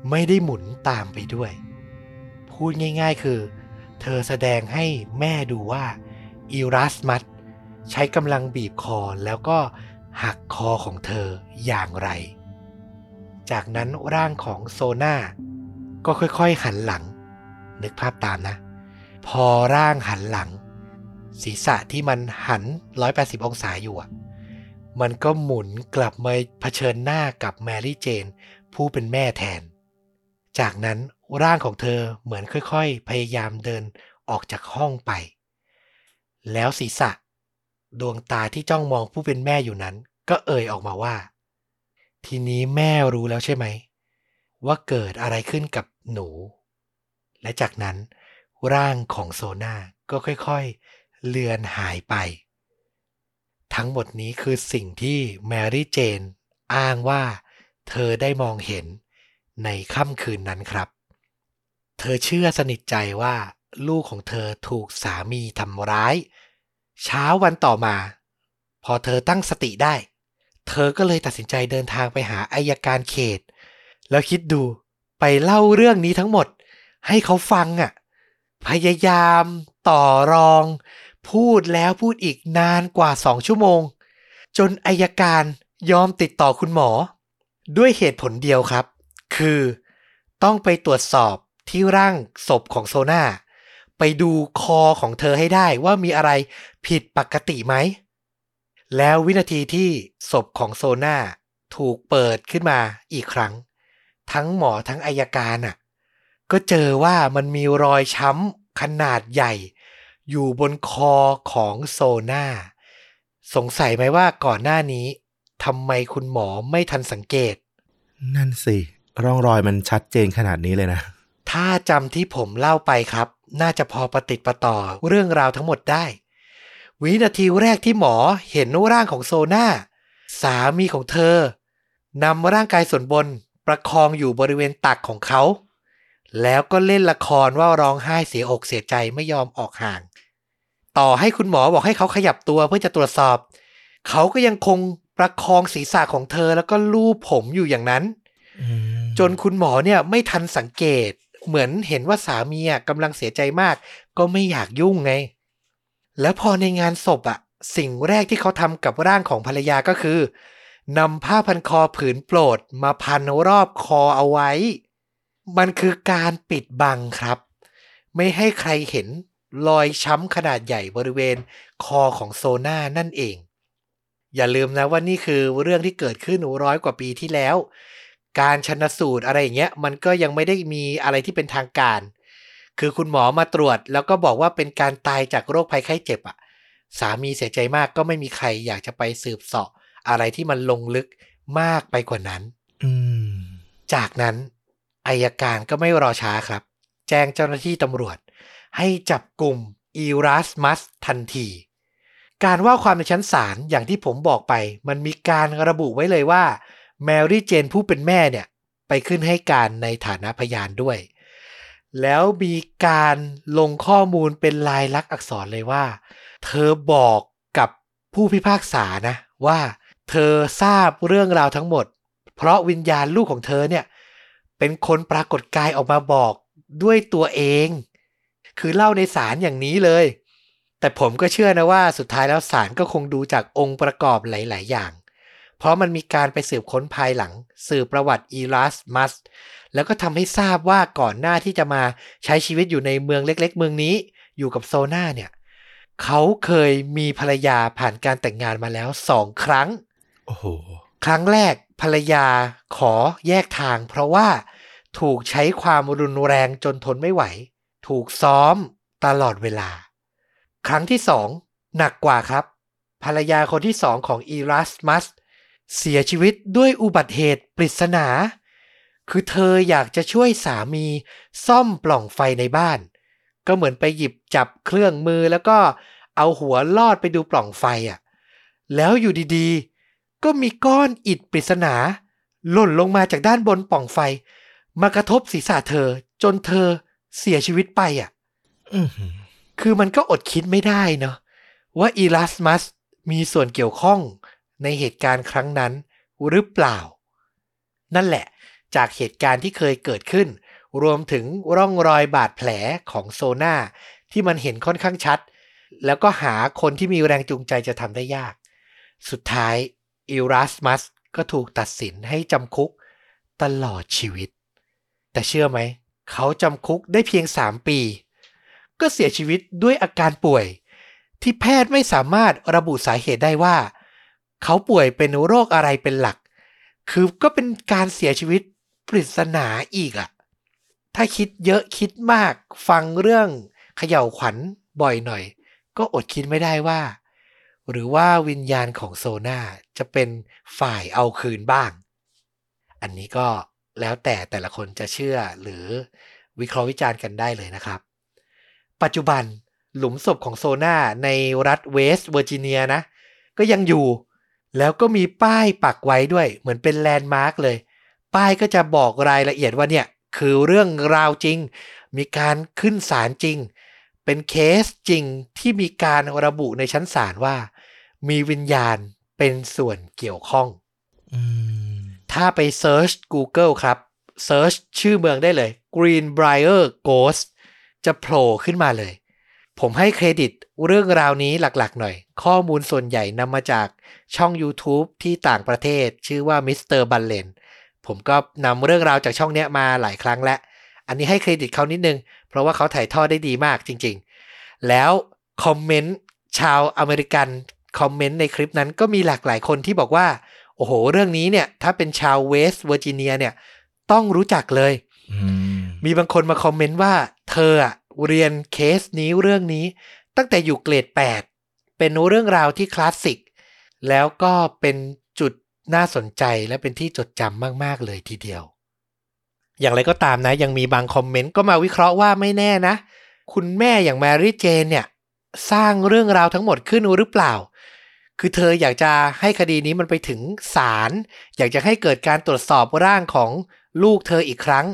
ไม่ได้หมุนตามไปด้วย พูดง่ายๆคือ เธอแสดงให้แม่ดูว่าอีรัสมัสใช้กำลังบีบคอแล้วก็หักคอของเธออย่างไร จากนั้นร่างของโซน่าก็ค่อยๆหันหลัง นึกภาพตามนะ พอร่างหันหลัง ศีรษะที่มันหัน 180 องศาอยู่อะมันก็หมุนกลับมาเผชิญหน้ากับแมรี่เจน ผู้เป็นแม่แทน จากนั้นร่างของเธอเหมือนค่อยๆ พยายามเดินออกจากห้องไป แล้วศีรษะ ดวงตาที่จ้องมองผู้เป็นแม่อยู่นั้น ก็เอ่ยออกมาว่า ทีนี้แม่รู้แล้วใช่ไหม ว่าเกิดอะไรขึ้นกับหนู และจากนั้นร่างของโซนาก็ค่อยๆ เลือนหายไป ทั้งหมดนี้คือสิ่งที่แมรี่เจน อ้างว่า เธอได้มองเห็นในค่ำคืนนั้นครับ เธอเชื่อสนิทใจว่าลูกของเธอถูกสามีทำร้าย เช้าวันต่อมา พอเธอตั้งสติได้ เธอก็เลยตัดสินใจเดินทางไปหาอายการเขต แล้วคิดดูไปเล่าเรื่องนี้ทั้งหมด ให้เขาฟังอะ พยายามต่อรอง พูดแล้วพูดอีกนานกว่าสองชั่วโมง จนอายการยอมติดต่อคุณหมอ ด้วยเหตุผลเดียวครับ คือต้องไปตรวจสอบที่ร่างศพของโซนาไปดูคอของเธอให้ได้ว่ามีอะไรผิดปกติไหม แล้ววินาทีที่ศพของโซนาถูกเปิดขึ้นมาอีกครั้ง ทั้งหมอทั้งอายการน่ะก็เจอว่ามันมีรอยช้ำขนาดใหญ่ อยู่บนคอของโซนาสงสัยไหมว่าก่อนหน้านี้ทำไมคุณหมอไม่ทันสังเกต นั่นสิ ร่องรอยมันชัดเจนขนาดนี้เลยนะ ถ้าจำที่ผมเล่าไปครับ น่าจะพอประติดประต่อเรื่องราวทั้งหมดได้ วินาทีแรกที่หมอเห็นร่างของโซนาสามีของเธอนำร่างกายส่วนบนประคองอยู่บริเวณตักของเขา แล้วก็เล่นละครว่าร้องไห้เสียอกเสียใจไม่ยอมออกห่าง ต่อให้คุณหมอบอกให้เขาขยับตัวเพื่อจะตรวจสอบ เขาก็ยังคงประคองศีรษะของเธอแล้วก็ลูบผมอยู่อย่างนั้นอืมจนคุณหมอเนี่ยไม่ทันสังเกต เหมือนเห็นว่าสามีอะกำลังเสียใจมาก ก็ไม่อยากยุ่งไง แล้วพอในงานศพอะสิ่งแรกที่เขาทำกับร่างของภรรยาก็คือนำผ้าพันคอผืนโปรดมาพันรอบคอเอาไว้ มันคือการปิดบังครับ ไม่ให้ใครเห็นรอยช้ำขนาดใหญ่บริเวณคอของโซน่านั่นเอง อย่าลืมนะว่านี่คือเรื่องที่เกิดขึ้นร้อยกว่าปีที่แล้ว การชนสูตรอะไรอย่างเงี้ย มันก็ยังไม่ได้มีอะไรที่เป็นทางการ คือคุณหมอมาตรวจ แล้วก็บอกว่าเป็นการตายจากโรคภัยไข้เจ็บอะ สามีเสียใจมากก็ไม่มีใครอยากจะไปสืบเสาะอะไรที่มันลงลึกมากไปกว่านั้น อืมจากนั้นอายการก็ไม่รอช้าครับ แจ้งเจ้าหน้าที่ตำรวจ ให้จับกลุ่มอีรัสมัสทันที การว่าความในชั้นศาลอย่างที่ผมบอกไป มันมีการระบุไว้เลยว่า แมรี่เจนผู้เป็นแม่เนี่ย ไปขึ้นให้การในฐานะพยานด้วย แล้วมีการลงข้อมูลเป็นลายลักษณ์อักษรเลยว่า เธอบอกกับผู้พิพากษานะว่า เธอทราบเรื่องราวทั้งหมด เพราะวิญญาณลูกของเธอเนี่ยเป็นคนปรากฏกายออกมาบอกด้วยตัวเอง คือเล่าในศาลอย่างนี้เลย แต่ผมก็เชื่อนะว่าสุดท้ายแล้วศาลก็คงดูจากองค์ประกอบหลาย ๆ อย่าง เพราะมันมีการไปสืบค้นภายหลัง สืบประวัติอีรัสมัส แล้วก็ทำให้ทราบว่าก่อนหน้าที่จะมาใช้ชีวิตอยู่ในเมืองเล็ก ๆ เมืองนี้ อยู่กับโซนาเนี่ยเขาเคยมีภรรยาผ่านการแต่งงานมาแล้วสองครั้ง โอ้โห ครั้งแรกภรรยาขอแยกทาง เพราะว่าถูกใช้ความรุนแรงจนทนไม่ไหว ถูกซ้อมตลอดเวลา ครั้งที่สองหนักกว่าครับ ภรรยาคนที่สองของอีรัสมัสเสียชีวิตด้วยอุบัติเหตุปริศนา คือเธออยากจะช่วยสามีซ่อมปล่องไฟในบ้าน ก็เหมือนไปหยิบจับเครื่องมือแล้วก็เอาหัวลอดไปดูปล่องไฟอะ แล้วอยู่ดีๆ ก็มีก้อนอิฐปริศนา หล่นลงมาจากด้านบนปล่องไฟ มากระทบศีรษะเธอจนเธอเสียชีวิตไปอะอื้อหือคือมันก็อดคิดไม่ได้เนาะว่าอีลัสมัสมีส่วนเกี่ยวข้องในเหตุการณ์ครั้งนั้นหรือเปล่า นั่นแหละ จากเหตุการณ์ที่เคยเกิดขึ้น รวมถึงร่องรอยบาดแผลของโซนาที่มันเห็นค่อนข้างชัด แล้วก็หาคนที่มีแรงจูงใจจะทำได้ยาก สุดท้ายอีรัสมัสก็ถูกตัดสินให้จำคุกตลอดชีวิต แต่เชื่อไหม เขาจำคุกได้เพียง 3 ปี ก็เสียชีวิตด้วยอาการป่วย ที่แพทย์ไม่สามารถระบุสาเหตุได้ว่า เขาป่วยเป็นโรคอะไรเป็นหลัก คือก็เป็นการเสียชีวิต ปริศนาอีกอะถ้าคิดเยอะคิดมากฟังเรื่องเขย่าวขวัญบ่อยหน่อย ก็อดคิดไม่ได้ว่า หรือว่าวิญญาณของโซนาจะเป็นฝ่ายเอาคืนบ้าง อันนี้ก็แล้วแต่แต่ละคนจะเชื่อหรือวิเคราะห์วิจารณ์กันได้เลยนะครับ ปัจจุบันหลุมศพของโซนาในรัฐเวสต์เวอร์จิเนียนะ ก็ยังอยู่ แล้วก็มีป้ายปักไว้ด้วย เหมือนเป็นแลนด์มาร์กเลย ป้ายก็จะบอกรายละเอียดว่าเนี่ยคือเรื่องราวจริง มีการขึ้นศาลจริง เป็นเคสจริงที่มีการระบุในชั้นศาลว่า มีวิญญาณเป็นส่วนเกี่ยวข้องอืมถ้าไปเซิร์ช Google ครับ search ชื่อเมืองได้เลย Greenbrier Ghost จะโผล่ขึ้นมาเลย ผมให้เครดิตเรื่องราวนี้หลักๆ หน่อย ข้อมูลส่วนใหญ่นำมาจากช่อง YouTube ที่ต่างประเทศชื่อว่า Mr. b a l l e n ผมก็นำเรื่องราวจากช่องเนี้ยมาหลายครั้งแล้ว อันนี้ให้เครดิตเขานิดนึง เพราะว่าเขาถ่ายทอดได้ดีมากจริง ๆ แล้วคอมเมนต์ชาวอเมริกันคอมเมนต์ในคลิปนั้นก็มีหลากหลายคนที่บอกว่า โอ้โห เรื่องนี้เนี่ยถ้าเป็นชาวเวสต์เวอร์จิเนียเนี่ยต้องรู้จักเลยอืมมีบางคนมาคอมเมนต์ว่า เธออะเรียนเคสนี้เรื่องนี้ ตั้งแต่อยู่เกรด 8 เป็นเรื่องราวที่คลาสสิก แล้วก็เป็นจุด น่าสนใจและเป็นที่จดจำมาก ๆ เลยทีเดียว อย่างไรก็ตามนะ ยังมีบางคอมเมนต์ก็มาวิเคราะห์ว่าไม่แน่นะ คุณแม่อย่างแมรี่เจนเนี่ย สร้างเรื่องราวทั้งหมดขึ้นหรือเปล่า คือเธออยากจะให้คดีนี้มันไปถึงศาลอยากจะให้เกิดการตรวจสอบร่างของลูกเธออีกครั้ง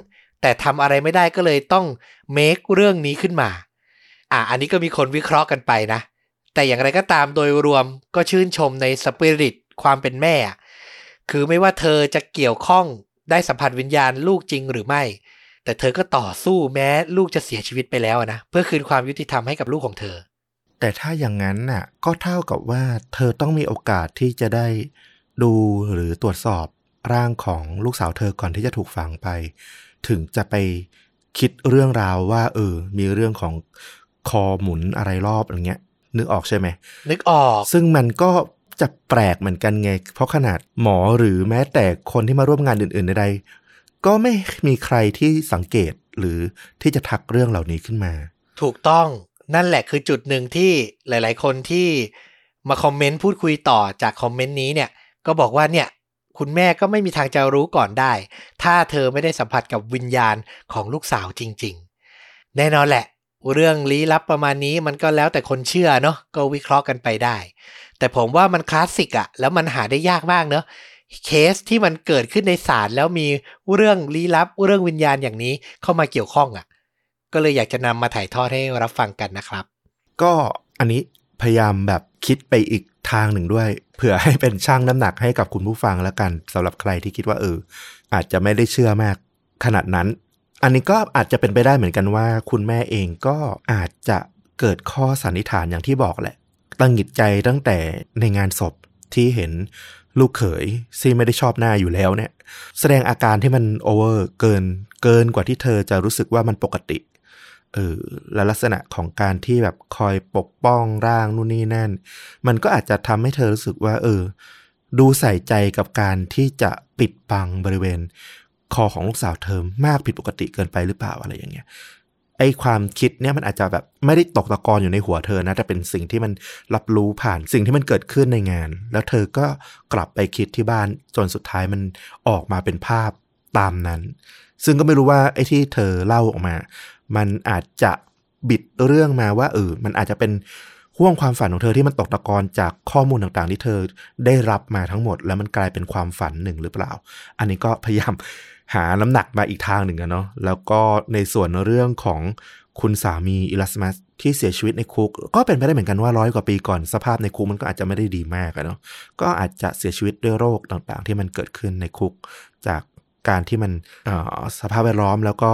แต่ทำอะไรไม่ได้ก็เลยต้องเมคเรื่องนี้ขึ้นมา อะอันนี้ก็มีคนวิเคราะห์กันไปนะแต่อย่างไรก็ตามโดยรวมก็ชื่นชมในสปิริตความเป็นแม่ คือไม่ว่าเธอจะเกี่ยวข้องได้สัมผัสวิญญาณลูกจริงหรือไม่ แต่เธอก็ต่อสู้แม้ลูกจะเสียชีวิตไปแล้วอะนะเพื่อคืนความยุติธรรมให้กับลูกของเธอ แต่ถ้าอย่างนั้นน่ะ ก็เท่ากับว่าเธอต้องมีโอกาสที่จะได้ดูหรือตรวจสอบร่างของลูกสาวเธอก่อนที่จะถูกฝังไป ถึงจะไปคิดเรื่องราวว่า เออ มีเรื่องของคอหมุนอะไรรอบอะไรเงี้ย นึกออกใช่ไหมนึกออก ซึ่งมันก็ จะแปลกเหมือนกันไง เพราะขนาดหมอหรือแม้แต่คนที่มาร่วมงานอื่น ๆ ใดๆก็ไม่มีใครที่สังเกตหรือที่จะทักเรื่องเหล่านี้ขึ้นมา ถูกต้องนั่นแหละคือจุดหนึ่งที่หลาย ๆ คนที่มาคอมเมนต์พูดคุยต่อจากคอมเมนต์นี้เนี่ย ก็บอกว่าเนี่ย คุณแม่ก็ไม่มีทางจะรู้ก่อนได้ ถ้าเธอไม่ได้สัมผัสกับวิญญาณของลูกสาวจริง ๆ แน่นอนแหละ เรื่องลี้ลับประมาณนี้มันก็แล้วแต่คนเชื่อเนาะก็วิเคราะห์กันไปได้ แต่ผมว่ามันคลาสสิกอะแล้วมันหาได้ยากมากเนาะเคสที่มันเกิดขึ้นในศาลแล้วมีเรื่องลี้ลับเรื่องวิญญาณอย่างนี้เข้ามาเกี่ยวข้องอะก็เลยอยากจะนำมาถ่ายทอดให้รับฟังกันนะครับ ก็อันนี้พยายามแบบคิดไปอีกทางหนึ่งด้วย เผื่อให้เป็นช่างน้ำหนักให้กับคุณผู้ฟังแล้วกันสำหรับใครที่คิดว่าเอออาจจะไม่ได้เชื่อมากขนาดนั้น อันนี้ก็อาจจะเป็นไปได้เหมือนกันว่า คุณแม่เองก็อาจจะเกิดข้อสันนิษฐานอย่างที่บอกแหละ ตังหิดใจตั้งแต่ในงานศพที่เห็นลูกเขยที่ไม่ได้ชอบหน้าอยู่แล้วเนี่ย แสดงอาการที่มันโอเวอร์เกินเกินกว่าที่เธอจะรู้สึกว่ามันปกติเออและลักษณะของการที่แบบคอยปกป้องร่างนู่นนี่นั่น มันก็อาจจะทำให้เธอรู้สึกว่า เออ ดูใส่ใจกับการที่จะปิดบังบริเวณ คอของลูกสาวเธอมากผิดปกติเกินไปหรือเปล่าอะไรอย่างเงี้ย ไอ้ความคิดเนี่ยมันอาจจะแบบไม่ได้ตกตะกอนอยู่ในหัวเธอนะแต่เป็นสิ่งที่มันรับรู้ผ่านสิ่งที่มันเกิดขึ้นในงาน แล้วเธอก็กลับไปคิดที่บ้านจนสุดท้ายมันออกมาเป็นภาพตามนั้น ซึ่งก็ไม่รู้ว่าไอ้ที่เธอเล่าออกมา มันอาจจะบิดเรื่องมาว่าเออมันอาจจะเป็นห่วงความฝันของเธอที่มันตกตะกอนจากข้อมูลต่างๆ ที่เธอได้รับมาทั้งหมด แล้วมันกลายเป็นความฝันหนึ่งหรือเปล่า อันนี้ก็พยายาม หาน้ำหนักมาอีกทางหนึ่งอะเนาะแล้วก็ในส่วนเรื่องของคุณสามีอิลัสมัสที่เสียชีวิตในคุก ก็เป็นไปได้เหมือนกันว่าร้อยกว่าปีก่อนสภาพในคุกมันก็อาจจะไม่ได้ดีมากอะเนาะก็อาจจะเสียชีวิตด้วยโรคต่างๆ ที่มันเกิดขึ้นในคุก จากการที่มันสภาพแวดล้อมแล้วก็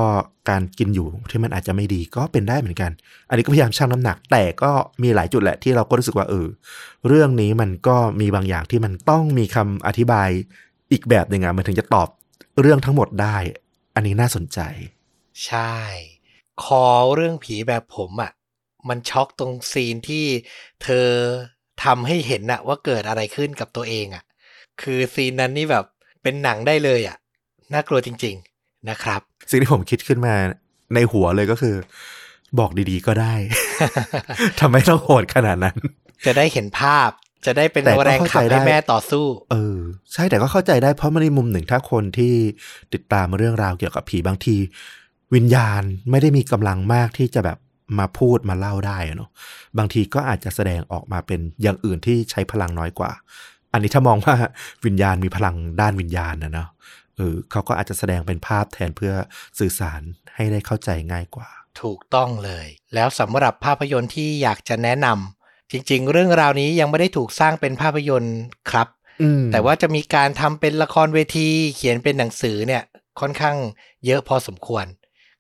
การกินอยู่ที่มันอาจจะไม่ดีก็เป็นได้เหมือนกัน อันนี้ก็พยายามชั่งน้ำหนัก แต่ก็มีหลายจุดแหละที่เราก็รู้สึกว่าเออเรื่องนี้มันก็มีบางอย่างที่มันต้องมีคำอธิบายอีกแบบหนึ่งอะมันถึงจะตอบ เรื่องทั้งหมดได้ อันนี้น่าสนใจ ใช่ คอเรื่องผีแบบผมอะ่ะ มันช็อกตรงซีนที่เธอทำให้เห็นอะว่าเกิดอะไรขึ้นกับตัวเองอะ่ะคือซีนนั้นนี่แบบเป็นหนังได้เลยอะ่ะน่ากลัวจริง ๆนะครับ สิ่งที่ผมคิดขึ้นมาในหัวเลยก็คือ บอกดีๆก็ได้ทำไมต้องโหดขนาดนั้น จะได้เห็นภาพ จะได้เป็นแรงขับให้แม่ต่อสู้ เออ ใช่แต่ก็เข้าใจได้เพราะมันในมุมหนึ่งถ้าคนที่ติดตามเรื่องราวเกี่ยวกับผีบางที วิญญาณไม่ได้มีกำลังมากที่จะแบบมาพูดมาเล่าได้เนาะบางทีก็อาจจะแสดงออกมาเป็นอย่างอื่นที่ใช้พลังน้อยกว่า อันนี้ถ้ามองว่าวิญญาณมีพลังด้านวิญญาณนะเนาะเออเขาก็อาจจะแสดงเป็นภาพแทนเพื่อสื่อสารให้ได้เข้าใจง่ายกว่า ถูกต้องเลย แล้วสำหรับภาพยนตร์ที่อยากจะแนะนำ จริง ๆ เรื่องราวนี้ยังไม่ได้ถูกสร้างเป็นภาพยนตร์ครับแต่ว่าจะมีการทำเป็นละครเวที เขียนเป็นหนังสือเนี่ย ค่อนข้างเยอะพอสมควร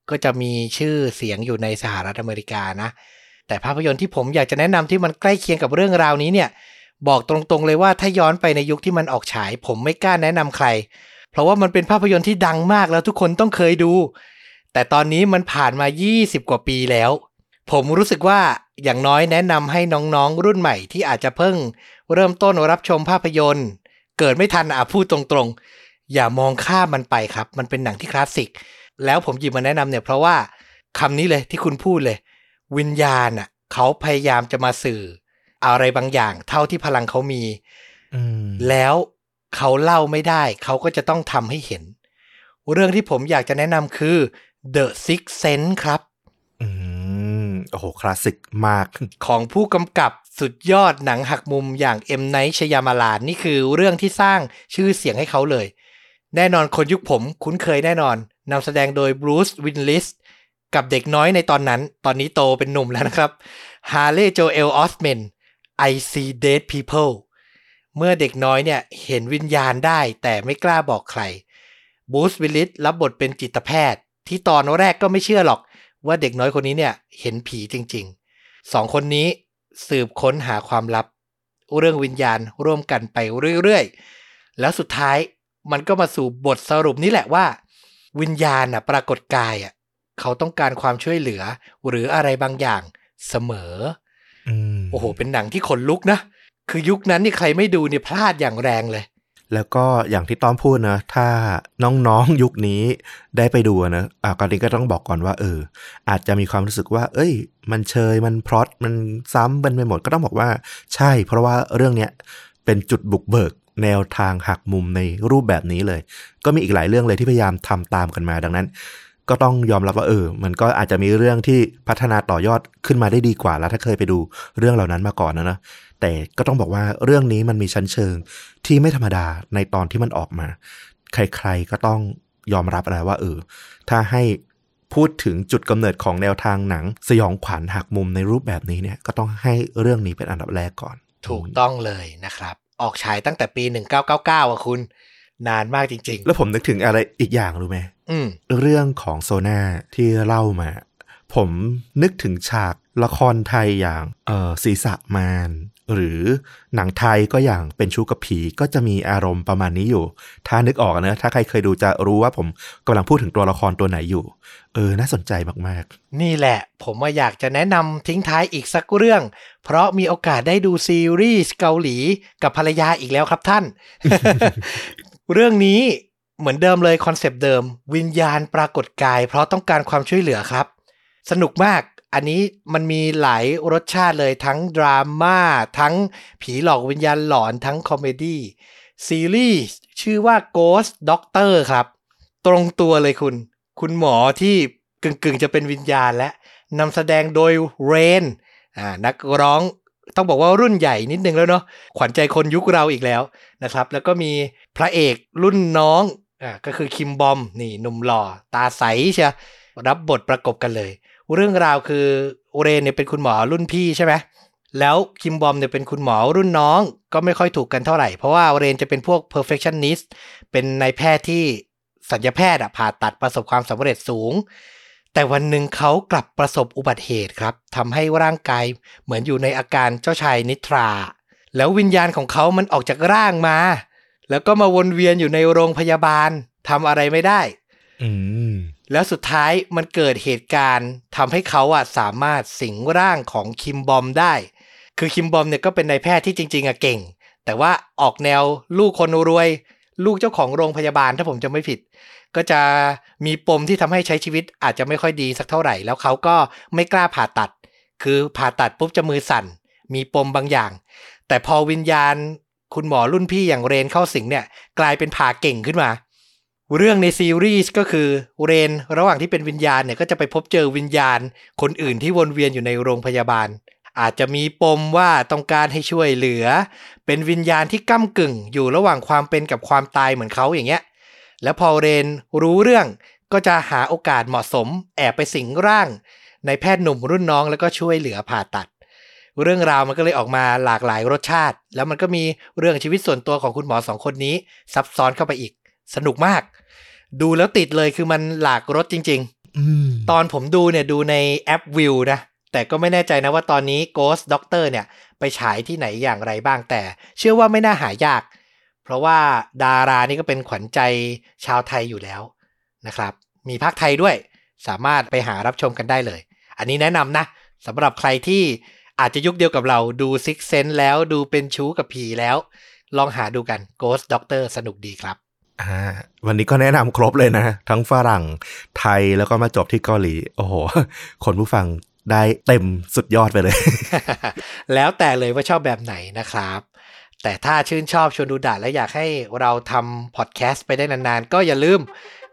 ก็จะมีชื่อเสียงอยู่ในสหรัฐอเมริกานะ แต่ภาพยนตร์ที่ผมอยากจะแนะนำที่มันใกล้เคียงกับเรื่องราวนี้เนี่ย บอกตรงๆเลยว่าถ้าย้อนไปในยุคที่มันออกฉาย ผมไม่กล้าแนะนำใคร เพราะว่ามันเป็นภาพยนตร์ที่ดังมากแล้วทุกคนต้องเคยดู แต่ตอนนี้มันผ่านมา 20 กว่าปีแล้ว ผมรู้สึกว่า อย่างน้อยแนะนำให้น้องๆ รุ่นใหม่ที่อาจจะเพิ่ง เริ่มต้นรับชมภาพยนตร์ เกิดไม่ทันอะพูดตรงๆ อย่ามองข้ามมันไปครับ มันเป็นหนังที่คลาสสิก แล้วผมหยิบมาแนะนำเนี่ยเพราะว่าคำนี้เลยที่คุณพูดเลย วิญญาณอะเขาพยายามจะมาสื่อ อะไรบางอย่างเท่าที่พลังเขามีแล้วเขาเล่าไม่ได้ เขาก็จะต้องทำให้เห็น เรื่องที่ผมอยากจะแนะนำคือ The Six Sense ครับ โอ้โห คลาสสิกมาก ของผู้กำกับสุดยอดหนังหักมุมอย่างเอ็มไนท์ชยามาลานนี่คือเรื่องที่สร้างชื่อเสียงให้เขาเลย แน่นอนคนยุคผมคุ้นเคยแน่นอนนำแสดงโดยบรูซวิลลิสกับเด็กน้อยในตอนนั้น ตอนนี้โตเป็นหนุ่มแล้วนะครับฮาร์เลย์โจเอลออสเมน I see dead people เมื่อเด็กน้อยเนี่ยเห็นวิญญาณได้แต่ไม่กล้าบอกใครบรูซวิลลิสรับบทเป็นจิตแพทย์ ที่ตอนแรกก็ไม่เชื่อหรอก ว่าเด็กน้อยคนนี้เนี่ยเห็นผีจริงๆสองคนนี้สืบค้นหาความลับ เรื่องวิญญาณร่วมกันไปเรื่อยๆ แล้วสุดท้ายมันก็มาสู่บทสรุปนี้แหละว่า วิญญาณอะปรากฏกายอะเขาต้องการความช่วยเหลือหรืออะไรบางอย่างเสมอโอ้โห เป็นหนังที่ขนลุกนะ คือยุคนั้นนี่ใครไม่ดูเนี่ยพลาดอย่างแรงเลย แล้วก็อย่างที่ต้อมพูดนะ ถ้าน้องๆยุคนี้ได้ไปดูนะอ่าก่อนนี้ก็ต้องบอกก่อนว่าเออ อาจจะมีความรู้สึกว่า เอ้ย มันเชยมันพรอตมันซ้ำเป็นไปหมดก็ต้องบอกว่า ใช่ เพราะว่าเรื่องเนี้ยเป็นจุดบุกเบิกแนวทางหักมุมในรูปแบบนี้เลย ก็มีอีกหลายเรื่องเลยที่พยายามทำตามกันมาดังนั้น ก็ต้องยอมรับว่าเออ มันก็อาจจะมีเรื่องที่พัฒนาต่อยอดขึ้นมาได้ดีกว่าแล้วถ้าเคยไปดูเรื่องเหล่านั้นมาก่อนนะนะ แต่ก็ต้องบอกว่าเรื่องนี้มันมีชั้นเชิงที่ไม่ธรรมดาในตอนที่มันออกมา ใครๆก็ต้องยอมรับอะไรว่าเออถ้าให้พูดถึงจุดกำเนิดของแนวทางหนัง สยองขวัญหักมุมในรูปแบบนี้เนี่ยก็ต้องให้เรื่องนี้เป็นอันดับแรกก่อน ถูกต้องเลยนะครับ ออกฉายตั้งแต่ปี 1999อะคุณ นานมากจริง ๆ แล้วผมนึกถึงอะไรอีกอย่างรู้ไหมเรื่องของโซนาที่เล่ามา ผมนึกถึงฉากละครไทยอย่างเออศีรษะมาร หรือหนังไทยก็อย่างเป็นชู้กับผีก็จะมีอารมณ์ประมาณนี้อยู่ ถ้านึกออกนะ ถ้าใครเคยดูจะรู้ว่าผมกำลังพูดถึงตัวละครตัวไหนอยู่ เออ น่าสนใจมากๆ นี่แหละ ผมว่าอยากจะแนะนำทิ้งท้ายอีกสักเรื่อง เพราะมีโอกาสได้ดูซีรีส์เกาหลีกับภรรยาอีกแล้วครับท่าน เรื่องนี้เหมือนเดิมเลยคอนเซปต์เดิม วิญญาณปรากฏกาย เพราะต้องการความช่วยเหลือครับ สนุกมาก อันนี้มันมีหลายรสชาติเลยทั้งดราม่าทั้งผีหลอกวิญญาณหลอนทั้งคอมเมดี้ซีรีส์ชื่อว่า Ghost Doctor ครับ ตรงตัวเลยคุณ คุณหมอที่กึ่งๆ จะเป็นวิญญาณและนำแสดงโดยเรนอ่านักร้องต้องบอกว่ารุ่นใหญ่นิดนึงแล้วเนาะขวัญใจคนยุคเราอีกแล้วนะครับ แล้วก็มีพระเอกรุ่นน้องอ่าก็คือคิมบอมนี่หนุ่มหล่อ ตาใสเชียรับบทประกบกันเลย เรื่องราวคือเรนเนี่ยเป็นคุณหมอรุ่นพี่ใช่ไหมแล้วคิมบอมเนี่ยเป็นคุณหมอรุ่นน้องก็ไม่ค่อยถูกกันเท่าไหร่ เพราะว่าเรนจะเป็นพวก perfectionist เป็นนายแพทย์ที่สัญญาแพทย์อะผ่าตัดประสบความสำเร็จสูง แต่วันหนึ่งเขากลับประสบอุบัติเหตุครับทำให้ร่างกายเหมือนอยู่ในอาการเจ้าชายนิทรา แล้ววิญญาณของเขามันออกจากร่างมา แล้วก็มาวนเวียนอยู่ในโรงพยาบาลทำอะไรไม่ได้อืม แล้วสุดท้ายมันเกิดเหตุการณ์ทำให้เขาอะสามารถสิงร่างของคิมบอมได้ คือคิมบอมเนี่ยก็เป็นนายแพทย์ที่จริง ๆอะเก่ง แต่ว่าออกแนวลูกคนรวย ลูกเจ้าของโรงพยาบาลถ้าผมจะไม่ผิด ก็จะมีปมที่ทำให้ใช้ชีวิตอาจจะไม่ค่อยดีสักเท่าไหร่ แล้วเขาก็ไม่กล้าผ่าตัด คือผ่าตัดปุ๊บจะมือสั่น มีปมบางอย่าง แต่พอวิญญาณคุณหมอรุ่นพี่อย่างเรนเข้าสิงเนี่ย กลายเป็นผ่าเก่งขึ้นมา เรื่องในซีรีส์ก็คือเรนระหว่างที่เป็นวิญญาณเนี่ยก็จะไปพบเจอวิญญาณ คนอื่นที่วนเวียนอยู่ในโรงพยาบาล อาจจะมีปมว่าต้องการให้ช่วยเหลือ เป็นวิญญาณที่ก้ากึ่งอยู่ระหว่างความเป็นกับความตายเหมือนเขาอย่างเงี้ย แล้วพอเรนรู้เรื่องก็จะหาโอกาสเหมาะสม แอบไปสิงร่าง ในแพทย์หนุ่มรุ่นน้องแล้วก็ช่วยเหลือผ่าตัด เรื่องราวมันก็เลยออกมาหลากหลายรสชาติ แล้วมันก็มีเรื่องชีวิตส่วนตัวของคุณหมอสองคนนี้ ซับซ้อนเข้าไปอีก สนุกมาก ดูแล้วติดเลยคือมันหลากรสจริงอืมๆตอนผมดูเนี่ยดูในแอปวิวนะ แต่ก็ไม่แน่ใจนะว่าตอนนี้ Ghost Doctor เนี่ย ไปฉายที่ไหนอย่างไรบ้างแต่ เชื่อว่าไม่น่าหายาก เพราะว่าดารานี่ก็เป็นขวัญใจชาวไทยอยู่แล้วนะครับ มีภาคไทยด้วย สามารถไปหารับชมกันได้เลย อันนี้แนะนำนะสำหรับใครที่อาจจะยุคเดียวกับเราดู Six Sense แล้วดูเป็นชู้กับผีแล้ว ลองหาดูกัน Ghost Doctor สนุกดีครับอ่า วันนี้ก็แนะนำครบเลยนะ ทั้งฝรั่งไทยแล้วก็มาจบที่เกาหลี โอ้โห คนผู้ฟังได้เต็มสุดยอดไปเลย แล้วแต่เลยว่าชอบแบบไหนนะครับ แต่ถ้าชื่นชอบชวนดูดะและอยากให้เราทำพอดแคสต์ไปได้นานๆ ก็อย่าลืม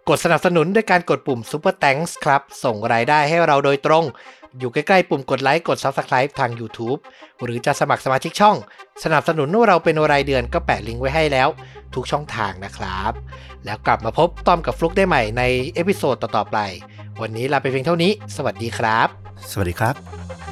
กดสนับสนุนด้วยการกดปุ่ม Super Thanks ครับ ส่งรายได้ให้เราโดยตรง อยู่ใกล้ๆปุ่มกดไลค์กด Subscribe ทาง YouTube หรือจะสมัครสมาชิกช่อง สนับสนุนเราเป็นรายเดือนก็แปะลิงก์ไว้ให้แล้ว ทุกช่องทางนะครับ แล้วกลับมาพบต้อมกับฟลุกได้ใหม่ใน episode ต่อๆไป วันนี้ลาไปเพียงเท่านี้ สวัสดีครับ สวัสดีครับ